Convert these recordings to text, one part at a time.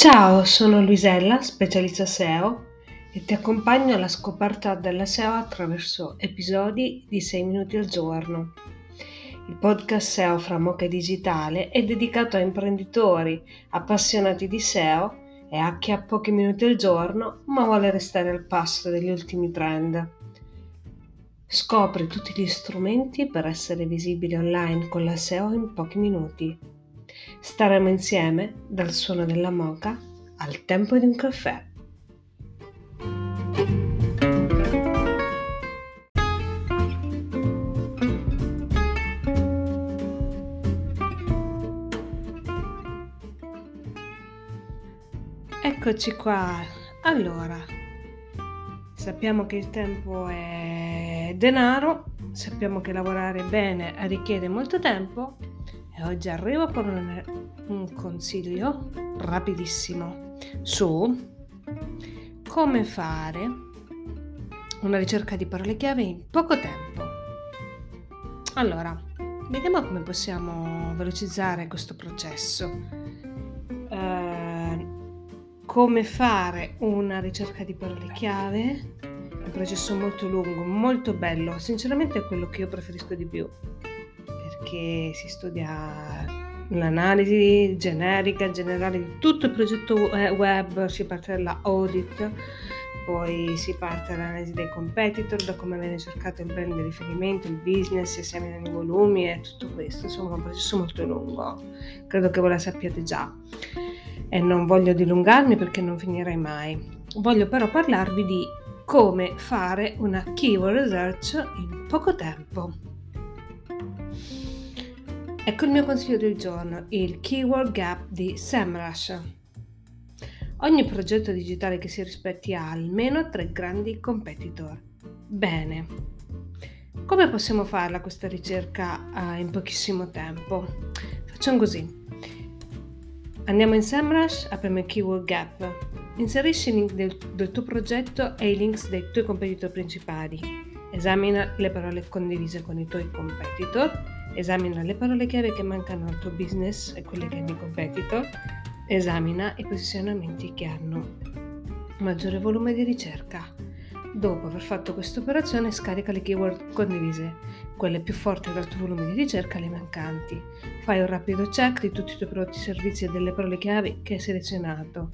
Ciao, sono Luisella, specialista SEO e ti accompagno alla scoperta della SEO attraverso episodi di 6 minuti al giorno. Il podcast SEO fra Mocha Digitale è dedicato a imprenditori appassionati di SEO e a chi ha pochi minuti al giorno ma vuole restare al passo degli ultimi trend. Scopri tutti gli strumenti per essere visibile online con la SEO in pochi minuti. Staremo insieme dal suono della moca al tempo di un caffè. Eccoci qua. Allora, sappiamo che il tempo è denaro, sappiamo che lavorare bene richiede molto tempo e oggi arrivo con un, un consiglio rapidissimo su come fare una ricerca di parole chiave in poco tempo. Allora, vediamo come possiamo velocizzare questo processo. Uh, come fare una ricerca di parole chiave? È un processo molto lungo, molto bello. Sinceramente è quello che io preferisco di più perché si studia l'analisi generica, generale di tutto il progetto web, si parte dalla audit, poi si parte dall'analisi dei competitor, da come viene cercato il brand di riferimento, il business, si esaminano i volumi e tutto questo, insomma è un processo molto lungo, credo che voi la sappiate già e non voglio dilungarmi perché non finirei mai. Voglio però parlarvi di come fare una keyword research in poco tempo. Ecco il mio consiglio del giorno, il Keyword Gap di SEMrush. Ogni progetto digitale che si rispetti ha almeno tre grandi competitor. Bene, come possiamo farla questa ricerca uh, in pochissimo tempo? Facciamo così. Andiamo in SEMrush, apriamo il Keyword Gap. Inserisci il link del, del tuo progetto e i links dei tuoi competitor principali. Esamina le parole condivise con i tuoi competitor Esamina le parole chiave che mancano al tuo business e quelle che hanno i competitor. Esamina i posizionamenti che hanno maggiore volume di ricerca. Dopo aver fatto questa operazione scarica le keyword condivise, quelle più forti ad alto volume di ricerca e le mancanti. Fai un rapido check di tutti i tuoi prodotti, servizi e delle parole chiave che hai selezionato.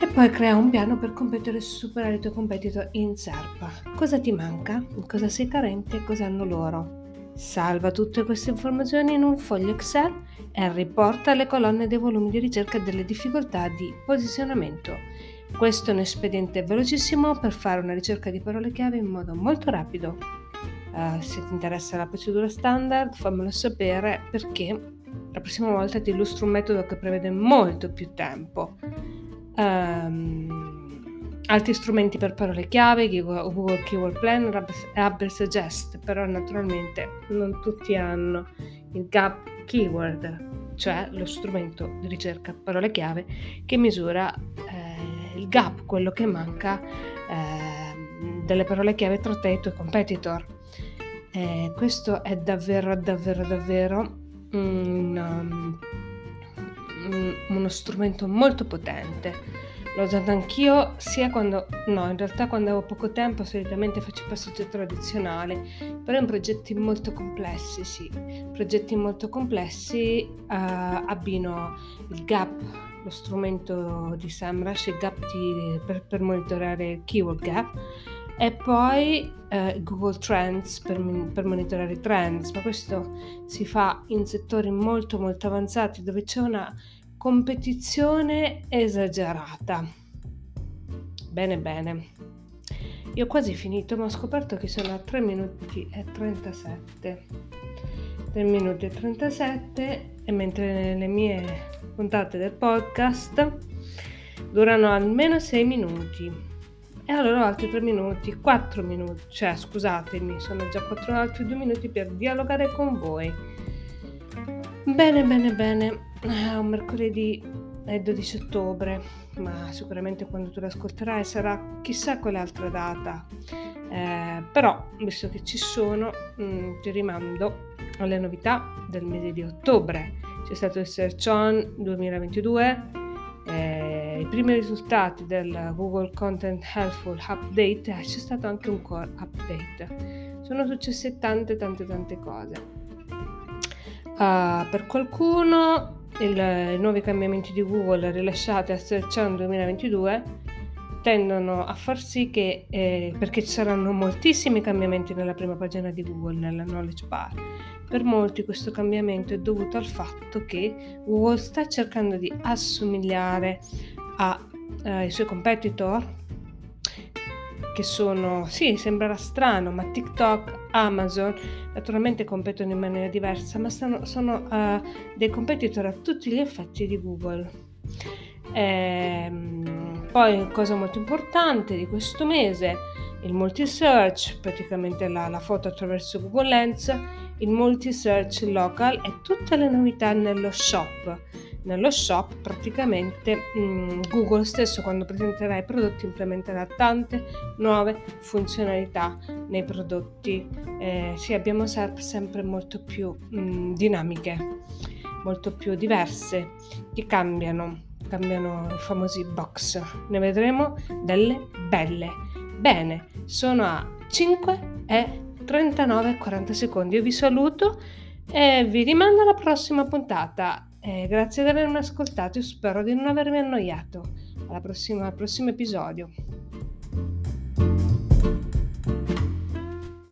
E poi crea un piano per competere e superare i tuoi competitor in SERP. Cosa ti manca? Cosa sei carente e cosa hanno loro? Salva tutte queste informazioni in un foglio Excel e riporta le colonne dei volumi di ricerca delle difficoltà di posizionamento. Questo è un espediente velocissimo per fare una ricerca di parole chiave in modo molto rapido. Uh, se ti interessa la procedura standard, fammelo sapere perché la prossima volta ti illustro un metodo che prevede molto più tempo. Um, altri strumenti per parole chiave, Google Keyword Planner, Hub Suggest, però naturalmente non tutti hanno il Gap Keyword, cioè lo strumento di ricerca parole chiave che misura eh, il gap, quello che manca eh, delle parole chiave tra te e i tuoi competitor. Eh, questo è davvero, davvero, davvero un, um, uno strumento molto potente L'ho usato anch'io sia quando, no, in realtà quando avevo poco tempo solitamente faccio passaggio tradizionale, però in progetti molto complessi, sì, progetti molto complessi uh, abbino il gap, lo strumento di SEMrush, il gap di, per, per, monitorare il keyword gap e poi uh, Google Trends per, per monitorare i trends, ma questo si fa in settori molto molto avanzati dove c'è una competizione esagerata. Bene, bene. Io ho quasi finito, ma ho scoperto che sono a 3 minuti e 37. 3 minuti e 37 e mentre le mie puntate del podcast durano almeno 6 minuti. E allora altri 3 minuti, 4 minuti, cioè scusatemi, sono già 4 altri 2 minuti per dialogare con voi. Bene, bene, bene. È un mercoledì è 12 ottobre, ma sicuramente quando tu l'ascolterai sarà chissà quale altra data. Eh, però, visto che ci sono, mh, mm, ti rimando alle novità del mese di ottobre. C'è stato il Search On 2022, eh, i primi risultati del Google Content Helpful Update c'è stato anche un core update. Sono successe tante tante tante cose. Uh, per qualcuno il, i nuovi cambiamenti di Google rilasciati a Search 2022 tendono a far sì che, eh, perché ci saranno moltissimi cambiamenti nella prima pagina di Google, nella knowledge bar, per molti questo cambiamento è dovuto al fatto che Google sta cercando di assomigliare ai eh, suoi competitor che sono, sì, sembrerà strano, ma TikTok, Amazon, naturalmente competono in maniera diversa, ma sono, sono uh, dei competitor a tutti gli effetti di Gooole. Ehm, poi, cosa molto importante di questo mese, il multi-search, praticamente la, la foto attraverso Google Lens, il multi-search local e tutte le novità nello shop. Nello shop praticamente mh, mm, Google stesso quando presenterà i prodotti implementerà tante nuove funzionalità nei prodotti. Eh, sì abbiamo sempre molto più mh, mm, dinamiche molto più diverse che cambiano cambiano i famosi box. Ne vedremo delle belle. Bene sono a 5 e 39 40 secondi io vi saluto e vi rimando alla prossima puntata eh, grazie di avermi ascoltato e spero di non avermi annoiato. Prossima, al prossimo episodio.